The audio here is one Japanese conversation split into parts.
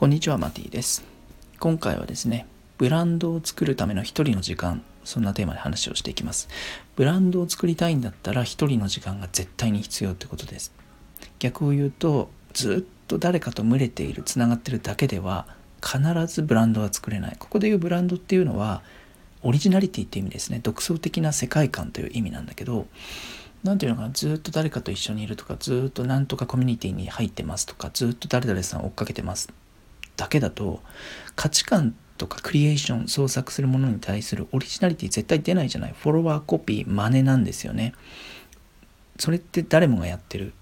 こんにちは、マティです。今回はですね、ブランドを作るための一人の時間、そんなテーマで話をしていきます。ブランドを作りたいんだったら一人の時間が絶対に必要ってことです。逆を言うと、ずっと誰かと群れている、つながってるだけでは、必ずブランドは作れない。ここでいうブランドっていうのは、オリジナリティって意味ですね。独創的な世界観という意味なんだけど、何て言うのかなずっと誰かと一緒にいるとかずっとなんとかコミュニティに入ってますとかずっと誰々さん追っかけてますだけだと価値観とかクリエーション創作するものに対するオリジナリティ絶対出ないじゃない。フォロワーコピー真似なんですよね。それって誰もがやってる。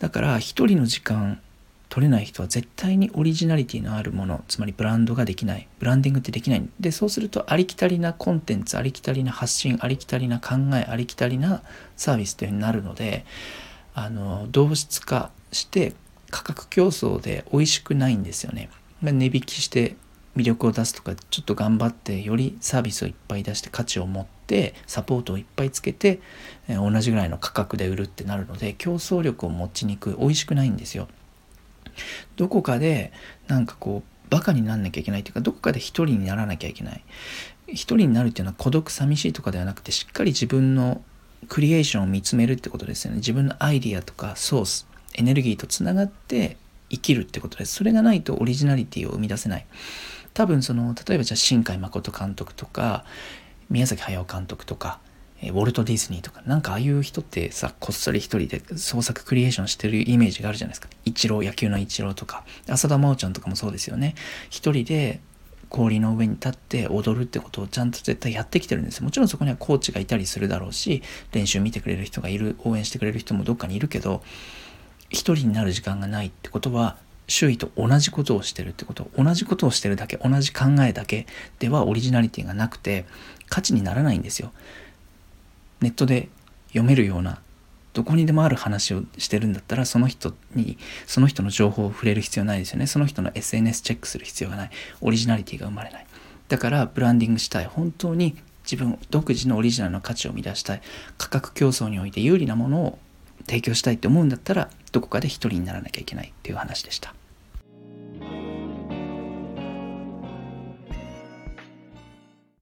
だから一人の時間取れない人は絶対にオリジナリティのあるものつまりブランドができない。ブランディングってできない。でそうするとありきたりなコンテンツありきたりな発信ありきたりな考えありきたりなサービスというふうになるのであの同質化して価格競争で美味しくないんですよね。値引きして魅力を出すとかちょっと頑張ってよりサービスをいっぱい出して価値を持ってサポートをいっぱいつけて、同じぐらいの価格で売るってなるので競争力を持ちにくい美味しくないんですよ。どこかでなんかこうバカになんなきゃいけないというかどこかで一人にならなきゃいけない。一人になるっていうのは孤独寂しいとかではなくてしっかり自分のクリエーションを見つめるってことですよね。自分のアイディアとかソースエネルギーとつながって生きるってことです。それがないとオリジナリティを生み出せない。多分その、例えばじゃあ新海誠監督とか、宮崎駿監督とか、ウォルト・ディズニーとか、なんかああいう人ってさ、こっそり一人で創作クリエーションしてるイメージがあるじゃないですか。一郎、野球の一郎とか、浅田真央ちゃんとかもそうですよね。一人で氷の上に立って踊るってことをちゃんと絶対やってきてるんです。もちろんそこにはコーチがいたりするだろうし、練習見てくれる人がいる、応援してくれる人もどっかにいるけど、一人になる時間がないってことは周囲と同じことをしてるってこと同じことをしてるだけ同じ考えだけ。ではオリジナリティがなくて価値にならないんですよ。ネットで読めるようなどこにでもある話をしてるんだったらその人にその人の情報を触れる必要ないですよね。その人の SNS チェックする必要がない。オリジナリティが生まれない。だからブランディングしたい。本当に自分独自のオリジナルの価値を生み出したい。価格競争において有利なものを提供したいって思うんだったらどこかで一人にならなきゃいけないっていう話でした。